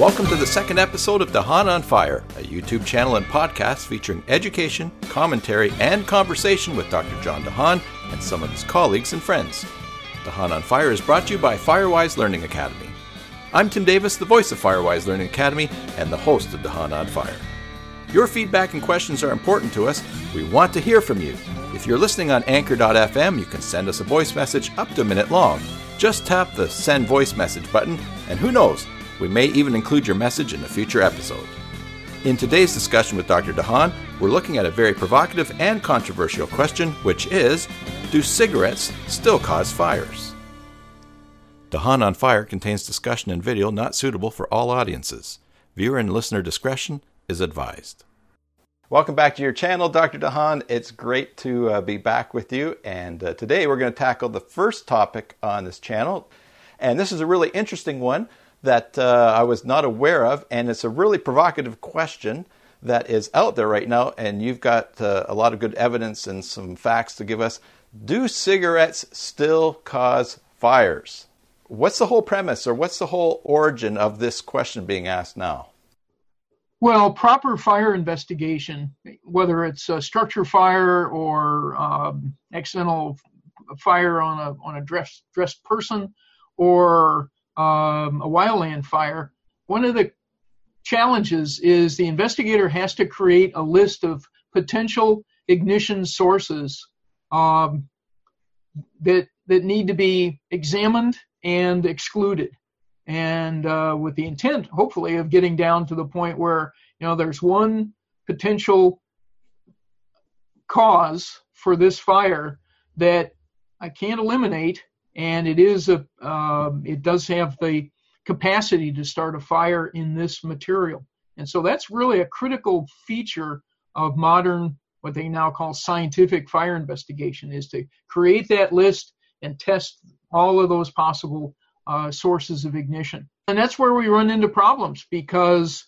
Welcome to the second episode of DeHaan on Fire, a YouTube channel and podcast featuring education, commentary, and conversation with Dr. John DeHaan and some of his colleagues and friends. DeHaan on Fire is brought to you by Firewise Learning Academy. I'm Tim Davis, the voice of Firewise Learning Academy and the host of DeHaan on Fire. Your feedback and questions are important to us. We want to hear from you. If you're listening on Anchor.fm, you can send us a voice message up to a minute long. Just tap the Send Voice Message button, and who knows, we may even include your message in a future episode. In today's discussion with Dr. DeHaan, we're looking at a very provocative and controversial question, which is Do cigarettes still cause fires? DeHaan on Fire contains discussion and video not suitable for all audiences. Viewer and listener discretion is advised. Welcome back to your channel, Dr. DeHaan. It's great to uh, be back with you. And uh, today we're going to tackle the first topic on this channel. And this is a really interesting one that uh, I was not aware of. And it's a really provocative question that is out there right now. And you've got uh, a lot of good evidence and some facts to give us. Do cigarettes still cause fires? What's the whole premise or what's the whole origin of this question being asked now? Well, proper fire investigation, whether it's a structure fire or um, accidental fire on a on a dressed dressed person, or um, a wildland fire, one of the challenges is the investigator has to create a list of potential ignition sources um, that that need to be examined and excluded. And uh, with the intent, hopefully, of getting down to the point where you know there's one potential cause for this fire that I can't eliminate, and it is a uh, it does have the capacity to start a fire in this material, and so that's really a critical feature of modern what they now call scientific fire investigation is to create that list and test all of those possible uh, sources of ignition. And that's where we run into problems because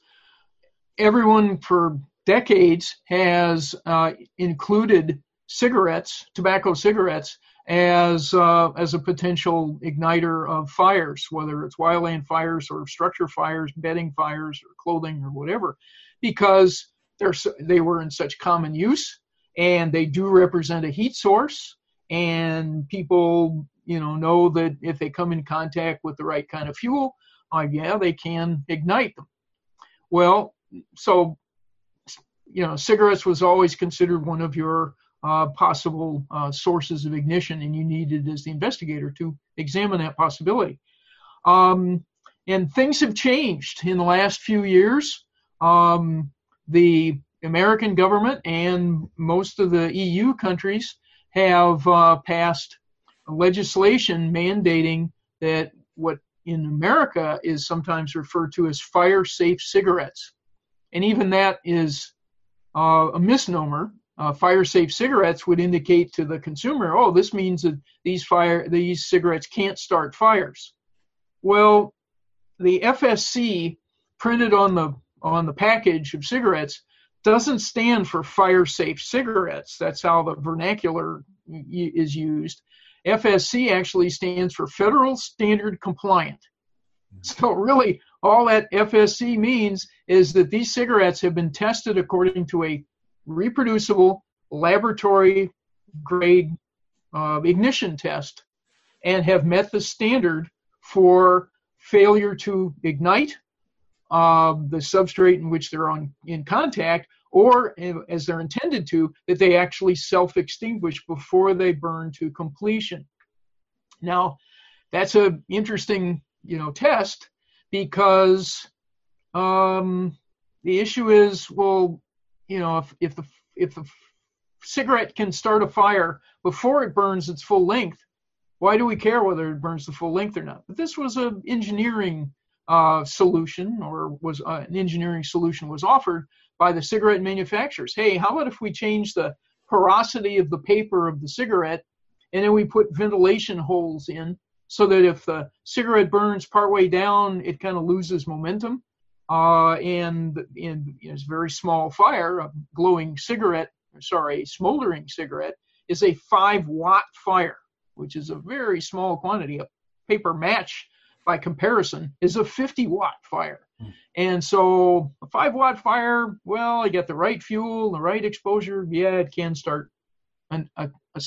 everyone for decades has uh, included cigarettes, tobacco cigarettes, as uh, as a potential igniter of fires, whether it's wildland fires or structure fires, bedding fires, or clothing or whatever, because they're they were in such common use and they do represent a heat source, and people you know know that if they come in contact with the right kind of fuel, uh, yeah, they can ignite them. Well, so you know, cigarettes was always considered one of your uh, possible uh, sources of ignition, and you needed, as the investigator, to examine that possibility. Um, and things have changed in the last few years. Um, the American government and most of the EU countries have uh, passed legislation mandating that what in America is sometimes referred to as fire safe cigarettes. And even that is uh, a misnomer. Uh, fire safe cigarettes would indicate to the consumer, oh, this means that these fire these cigarettes can't start fires. Well, the FSC printed on the on the package of cigarettes doesn't stand for fire safe cigarettes. That's how the vernacular is used. FSC actually stands for Federal Standard Compliant. So, really, all that FSC means is that these cigarettes have been tested according to a reproducible laboratory grade uh, ignition test and have met the standard for failure to ignite uh, the substrate in which they're on in contact or as they're intended to, that they actually self extinguish before they burn to completion. Now, that's an interesting, you know, test because um, the issue is, well, you know, if, if the if the cigarette can start a fire before it burns its full length, why do we care whether it burns the full length or not? But this was an engineering uh, solution, or was uh, an engineering solution was offered by the cigarette manufacturers. Hey, how about if we change the porosity of the paper of the cigarette and then we put ventilation holes in so that if the cigarette burns partway down, it kind of loses momentum. Uh, and in a very small fire, a glowing cigarette, sorry, a smoldering cigarette, is a five watt fire, which is a very small quantity. A paper match by comparison, is a 50 watt fire. Hmm. And so a five watt fire, well, you get the right fuel, the right exposure. Yeah, it can start an, a, a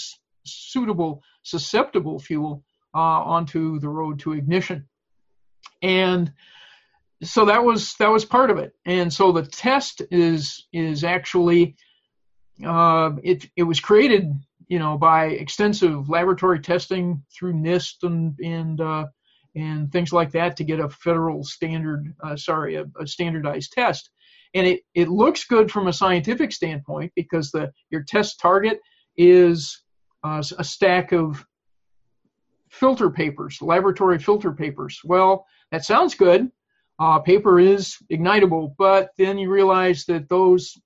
suitable, susceptible fuel uh, onto the road to ignition. And so that was that was part of it. And so the test is is actually uh, it it was created you know by extensive laboratory testing through NIST and and uh, and things like that to get a federal standard uh, sorry a, a, standardized test. And it, it looks good from a scientific standpoint because the your test target is uh, a stack of filter papers, laboratory filter papers. Well, that sounds good. Uh, paper is ignitable, but then you realize that those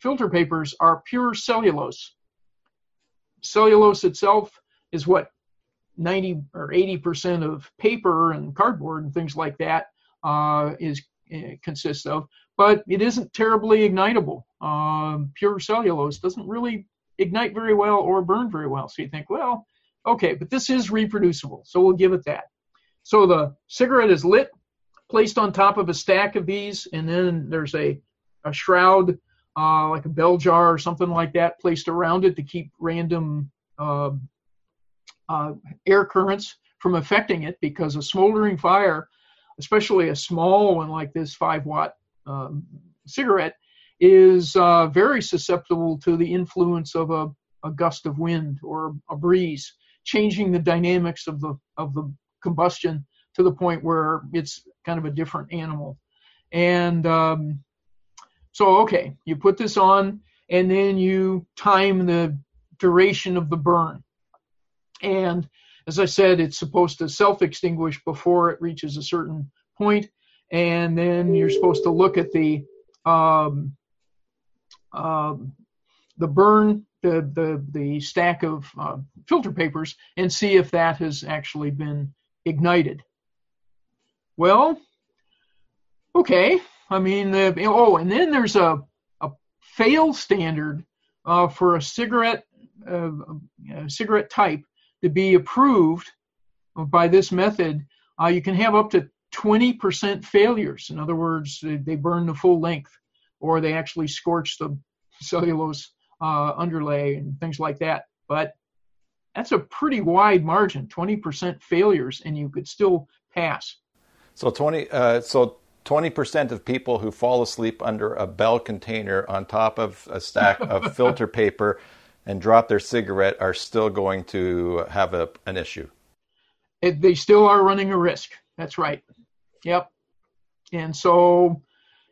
filter papers are pure cellulose. Cellulose itself is what 90 or 80 percent of paper and cardboard and things like that uh, is uh, consists of, but it isn't terribly ignitable. Um, pure cellulose doesn't really ignite very well or burn very well. So you think, well, okay, but this is reproducible, so we'll give it that. So the cigarette is lit, placed on top of a stack of these, and then there's a, a shroud, uh, like a bell jar or something like that, placed around it to keep random uh, uh, air currents from affecting it because a smoldering fire, especially a small one like this 5 watt um, cigarette, is uh, very susceptible to the influence of a, a gust of wind or a breeze, changing the dynamics of the of the combustion to the point where it's kind of a different animal. And um, so, okay, you put this on, and then you time the duration of the burn. And as I said, it's supposed to self extinguish before it reaches a certain point, and then you're supposed to look at the um, um, the burn, the, the, the stack of uh, filter papers, and see if that has actually been ignited. Well, okay. I mean, uh, oh, and then there's a, a fail standard uh, for a cigarette uh, a cigarette type to be approved by this method. Uh, you can have up to 20% failures. In other words, they, burn the full length, or they actually scorch the cellulose uh, underlay and things like that. But that's a pretty wide margin 20% failures, and you could still pass. So 20, uh, so 20% of people who fall asleep under a bell container on top of a stack of filter paper and drop their cigarette are still going to have a, an issue. It, they still are running a risk. That's right. Yep. And so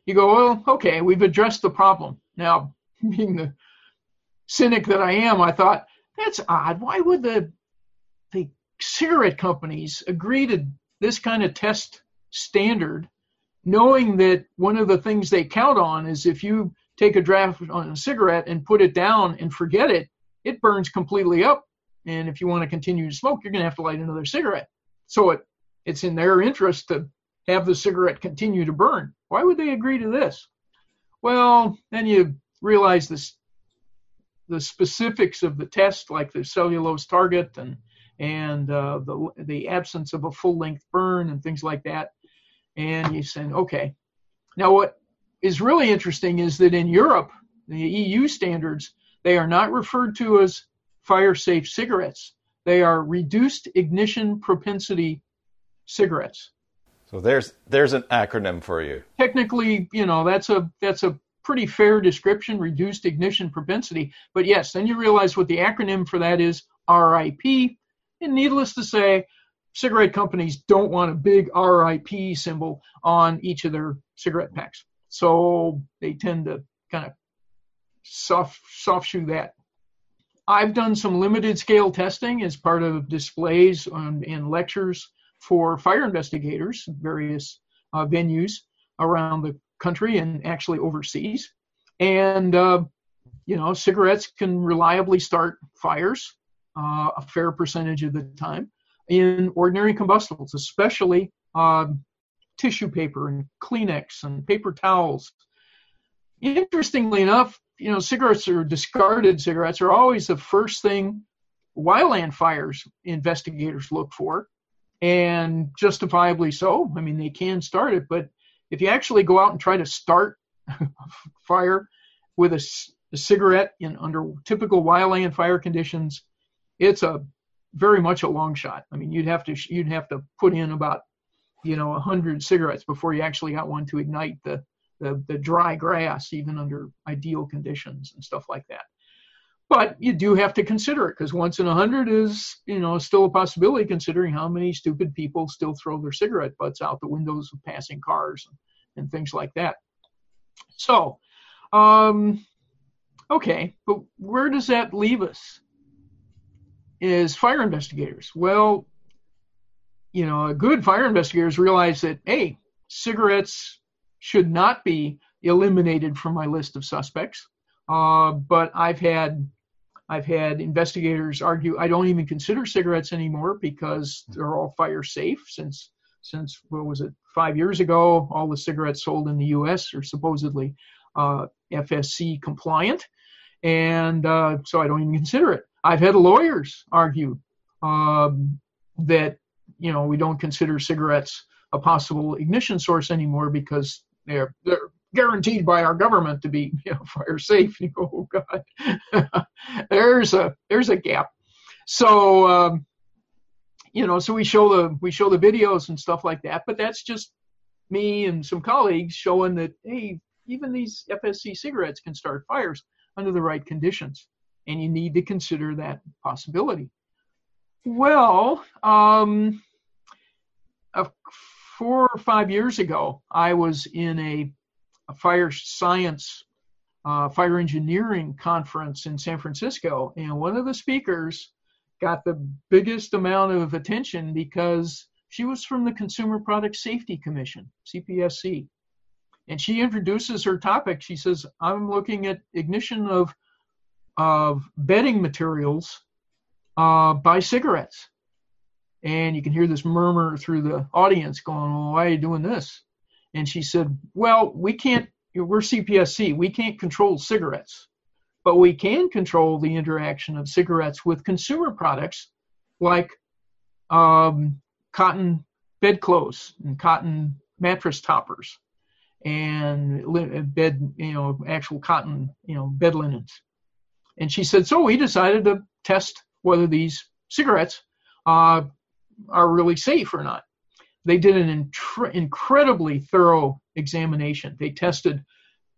you go, well, okay, we've addressed the problem. Now, being the cynic that I am, I thought that's odd. Why would the the cigarette companies agree to this kind of test standard, knowing that one of the things they count on is if you take a draft on a cigarette and put it down and forget it, it burns completely up. And if you want to continue to smoke, you're going to have to light another cigarette. So it it's in their interest to have the cigarette continue to burn. Why would they agree to this? Well, then you realize this the specifics of the test, like the cellulose target and and uh, the the absence of a full length burn and things like that. And you said, okay. Now, what is really interesting is that in Europe, the EU standards, they are not referred to as fire safe cigarettes. They are reduced ignition propensity cigarettes. So there's there's an acronym for you. Technically, you know, that's a that's a pretty fair description, reduced ignition propensity. But yes, then you realize what the acronym for that is RIP. And needless to say, cigarette companies don't want a big RIP symbol on each of their cigarette packs. So they tend to kind of soft soft shoe that. I've done some limited scale testing as part of displays on, and lectures for fire investigators, various uh, venues around the country and actually overseas. And, uh, you know, cigarettes can reliably start fires uh, a fair percentage of the time in ordinary combustibles, especially uh, tissue paper and Kleenex and paper towels. Interestingly enough, you know, cigarettes or discarded cigarettes are always the first thing wildland fires investigators look for. and justifiably so. I mean, they can start it, but if you actually go out and try to start a fire with a, a cigarette in under typical wildland fire conditions, it's a very much a long shot. I mean, you'd have to you'd have to put in about you know a hundred cigarettes before you actually got one to ignite the, the the dry grass, even under ideal conditions and stuff like that. But you do have to consider it because once in a hundred is you know still a possibility, considering how many stupid people still throw their cigarette butts out the windows of passing cars and, and things like that. So, um, okay, but where does that leave us? Is fire investigators. Well, you know, good fire investigators realize that, hey, cigarettes should not be eliminated from my list of suspects. Uh, but I've had I've had investigators argue I don't even consider cigarettes anymore because they're all fire safe since since what was it five years ago all the cigarettes sold in the U.S. are supposedly uh, FSC compliant, and uh, so I don't even consider it. I've had lawyers argue um, that you know we don't consider cigarettes a possible ignition source anymore because they're they're guaranteed by our government to be you know, fire safe. You go, oh God, there's a there's a gap. So um, you know, so we show the we show the videos and stuff like that, but that's just me and some colleagues showing that hey, even these FSC cigarettes can start fires under the right conditions and you need to consider that possibility. Well, um, four or five years ago, I was in a, a fire science, uh, fire engineering conference in San Francisco, and one of the speakers got the biggest amount of attention because she was from the Consumer Product Safety Commission, CPSC. And she introduces her topic. She says, I'm looking at ignition of of bedding materials uh, by cigarettes. And you can hear this murmur through the audience going, well, why are you doing this? And she said, well, we can't, we're CPSC, we can't control cigarettes, but we can control the interaction of cigarettes with consumer products like um, cotton bedclothes and cotton mattress toppers and bed, you know, actual cotton, you know, bed linens. And she said, so we decided to test whether these cigarettes uh, are really safe or not. They did an incredibly thorough examination. They tested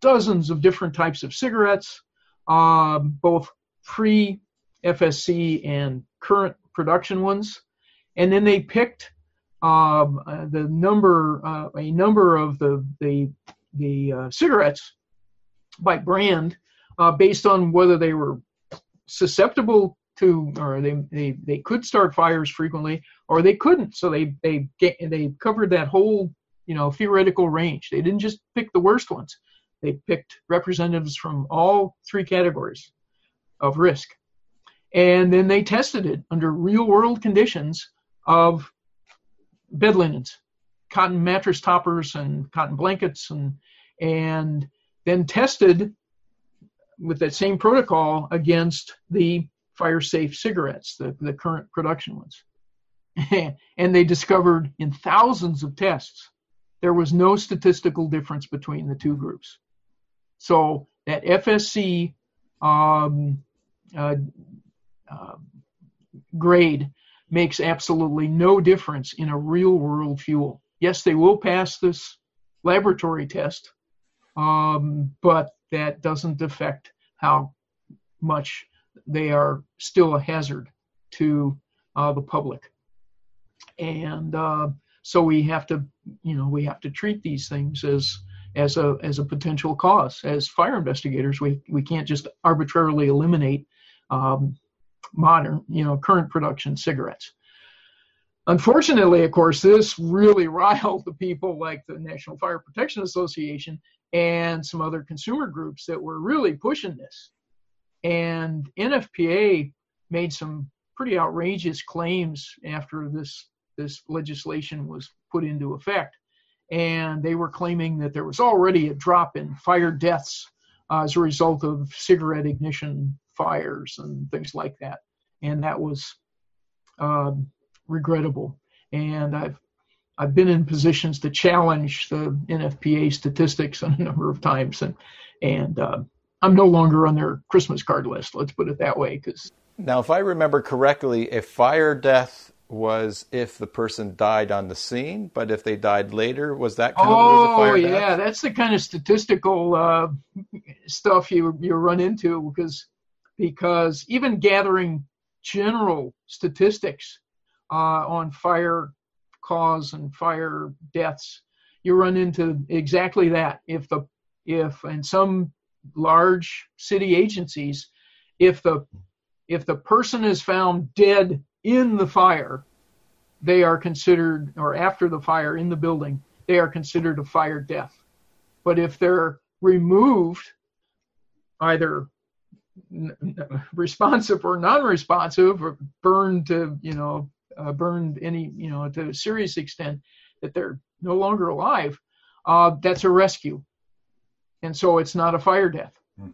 dozens of different types of cigarettes, uh, both pre FSC and current production ones, and then they picked um, uh, the number, uh, a number of the the, the uh, cigarettes by brand uh, based on whether they were susceptible to, or they, they, they could start fires frequently, or they couldn't. So they they they covered that whole you know theoretical range. They didn't just pick the worst ones. They picked representatives from all three categories of risk, and then they tested it under real world conditions of bed linens, cotton mattress toppers, and cotton blankets, and and then tested with that same protocol against the fire safe cigarettes, the, the current production ones. and they discovered in thousands of tests there was no statistical difference between the two groups. So that FSC um, uh, uh, grade makes absolutely no difference in a real world fuel. Yes, they will pass this laboratory test, um, but that doesn't affect how much they are still a hazard to uh, the public. And uh, so we have to, you know, we have to treat these things as as a as a potential cause. As fire investigators, we we can't just arbitrarily eliminate um, modern, you know, current production cigarettes. Unfortunately, of course, this really riled the people like the National Fire Protection Association and some other consumer groups that were really pushing this. And NFPA made some pretty outrageous claims after this this legislation was put into effect. And they were claiming that there was already a drop in fire deaths uh, as a result of cigarette ignition fires and things like that. And that was uh, regrettable. and I've I've been in positions to challenge the NFPA statistics a number of times, and and uh, I'm no longer on their Christmas card list. Let's put it that way. Because now, if I remember correctly, a fire death was if the person died on the scene, but if they died later, was that kind oh, as a fire death? Oh, yeah, that's the kind of statistical uh, stuff you you run into because because even gathering general statistics uh, on fire cause and fire deaths, you run into exactly that. If the if in some large city agencies, if the if the person is found dead in the fire, they are considered, or after the fire in the building, they are considered a fire death. But if they're removed, either responsive or non-responsive, or burned to, you know, uh, burned any, you know, to a serious extent that they're no longer alive, uh, that's a rescue. And so it's not a fire death. Hmm.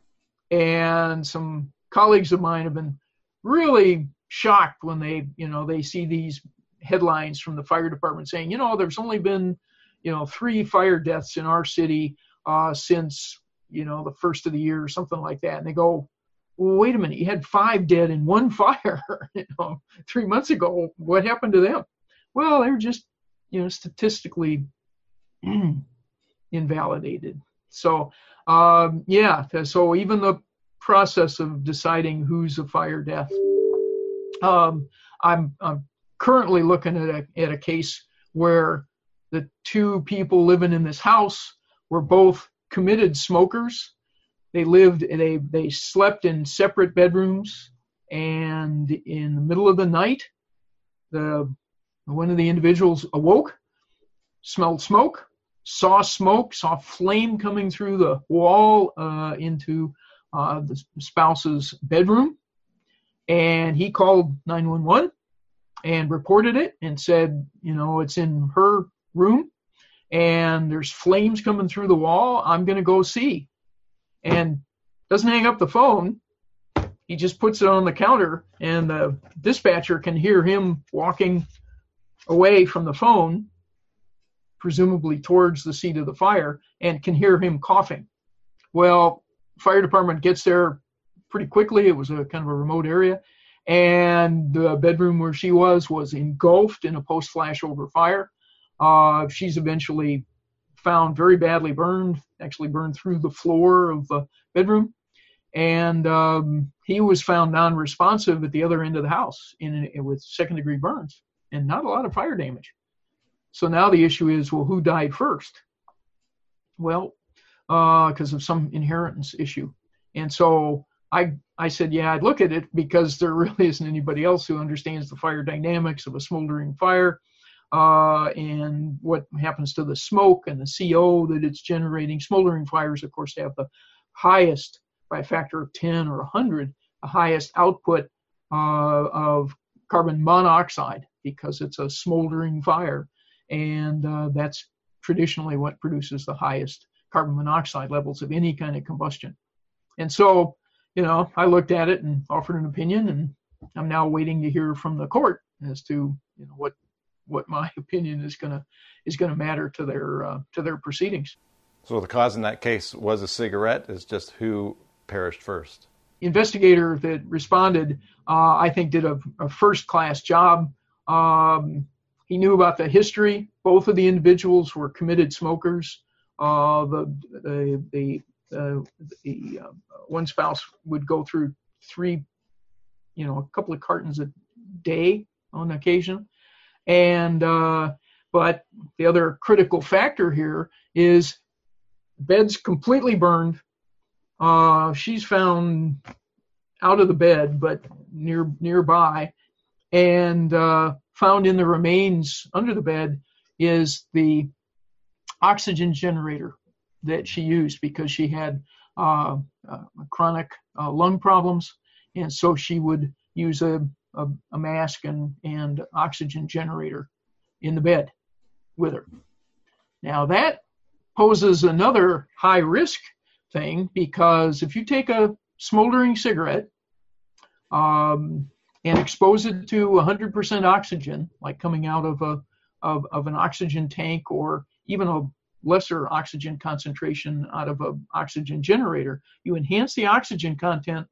And some colleagues of mine have been really shocked when they, you know, they see these headlines from the fire department saying, you know, there's only been, you know, three fire deaths in our city uh, since, you know, the first of the year or something like that. And they go, well, wait a minute, you had five dead in one fire, you know, three months ago. What happened to them? Well, they were just, you know, statistically invalidated. So, um, yeah, so even the process of deciding who's a fire death, um, I'm, I'm currently looking at a, at a case where the two people living in this house were both committed smokers they lived they they slept in separate bedrooms and in the middle of the night the one of the individuals awoke smelled smoke saw smoke saw flame coming through the wall uh, into uh, the spouse's bedroom. And he called 911 and reported it and said you know it's in her room and there's flames coming through the wall. I'm going to go see and doesn't hang up the phone. He just puts it on the counter, and the dispatcher can hear him walking away from the phone, presumably towards the seat of the fire, and can hear him coughing. Well, fire department gets there pretty quickly. It was a kind of a remote area, and the bedroom where she was was engulfed in a post flashover fire. Uh, she's eventually found very badly burned, actually burned through the floor of the bedroom. And um, he was found non-responsive at the other end of the house in, in, with second-degree burns and not a lot of fire damage. So now the issue is, well, who died first? Well, because uh, of some inheritance issue. And so I I said, yeah, I'd look at it because there really isn't anybody else who understands the fire dynamics of a smoldering fire uh, and what happens to the smoke and the CO that it's generating. Smoldering fires, of course, have the highest, by a factor of 10 or 100, the highest output uh, of carbon monoxide because it's a smoldering fire. And uh, that's traditionally what produces the highest carbon monoxide levels of any kind of combustion. And so, you know, I looked at it and offered an opinion, and I'm now waiting to hear from the court as to you know what what my opinion is going to is going to matter to their uh, to their proceedings. So the cause in that case was a cigarette. Is just who perished first. Investigator that responded, uh, I think, did a, a first class job. Um, he knew about the history. Both of the individuals were committed smokers. Uh, the the the, uh, the uh, one spouse would go through three, you know, a couple of cartons a day on occasion. And uh, but the other critical factor here is bed's completely burned. Uh, she's found out of the bed, but near nearby, and uh, found in the remains under the bed is the oxygen generator that she used because she had uh, uh, chronic uh, lung problems, and so she would use a a, a mask and, and oxygen generator in the bed with her. Now that poses another high risk thing because if you take a smoldering cigarette um, and expose it to 100% oxygen, like coming out of a of, of an oxygen tank or even a lesser oxygen concentration out of an oxygen generator, you enhance the oxygen content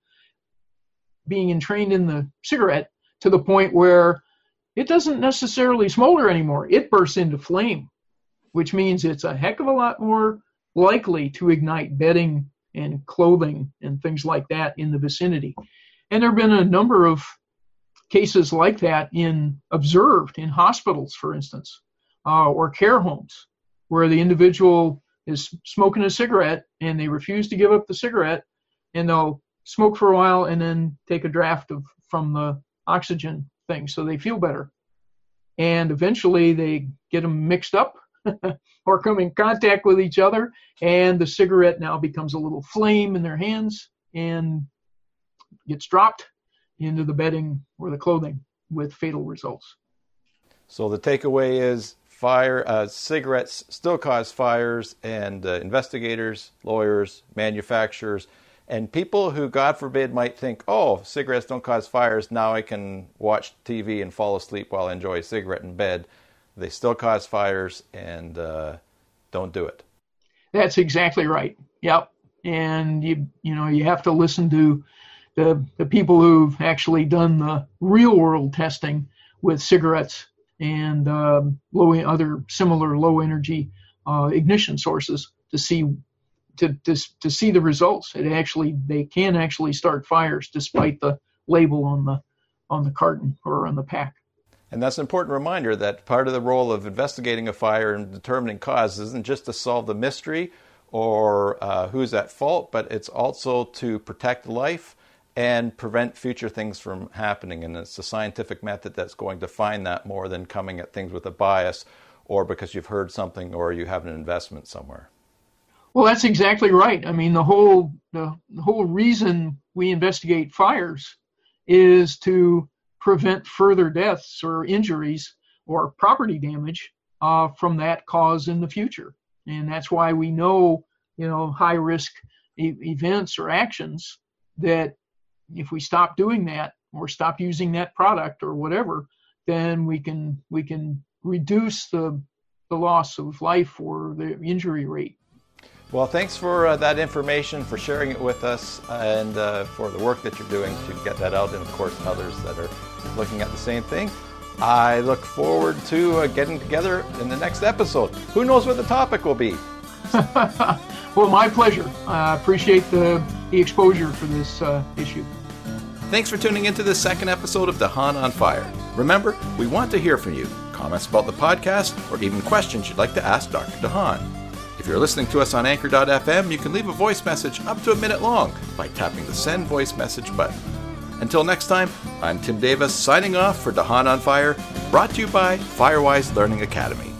being entrained in the cigarette to the point where it doesn't necessarily smolder anymore. It bursts into flame, which means it's a heck of a lot more likely to ignite bedding and clothing and things like that in the vicinity. And there have been a number of cases like that in observed in hospitals, for instance, uh, or care homes, where the individual is smoking a cigarette and they refuse to give up the cigarette, and they'll smoke for a while and then take a draft of from the oxygen thing so they feel better. And eventually they get them mixed up or come in contact with each other, and the cigarette now becomes a little flame in their hands and gets dropped into the bedding or the clothing with fatal results. So the takeaway is fire uh, cigarettes still cause fires, and uh, investigators, lawyers, manufacturers, and people who, God forbid, might think, "Oh, cigarettes don't cause fires. Now I can watch TV and fall asleep while I enjoy a cigarette in bed." They still cause fires, and uh, don't do it. That's exactly right. Yep. And you you know you have to listen to the, the people who've actually done the real world testing with cigarettes and um, low other similar low energy uh, ignition sources to see to, to to see the results. It actually they can actually start fires despite the label on the on the carton or on the pack. And that's an important reminder that part of the role of investigating a fire and determining cause isn't just to solve the mystery or uh, who's at fault, but it's also to protect life and prevent future things from happening. And it's a scientific method that's going to find that more than coming at things with a bias or because you've heard something or you have an investment somewhere. Well, that's exactly right. I mean, the whole the, the whole reason we investigate fires is to prevent further deaths or injuries or property damage uh, from that cause in the future. And that's why we know, you know, high risk e- events or actions that if we stop doing that or stop using that product or whatever, then we can we can reduce the the loss of life or the injury rate. Well, thanks for uh, that information, for sharing it with us, and uh, for the work that you're doing to get that out, and of course, others that are looking at the same thing. I look forward to uh, getting together in the next episode. Who knows what the topic will be? well, my pleasure. I appreciate the, the exposure for this uh, issue. Thanks for tuning into the second episode of DeHaan on Fire. Remember, we want to hear from you. Comments about the podcast, or even questions you'd like to ask Dr. DeHaan. If you're listening to us on Anchor.fm, you can leave a voice message up to a minute long by tapping the Send Voice Message button. Until next time, I'm Tim Davis signing off for DeHaan on Fire, brought to you by Firewise Learning Academy.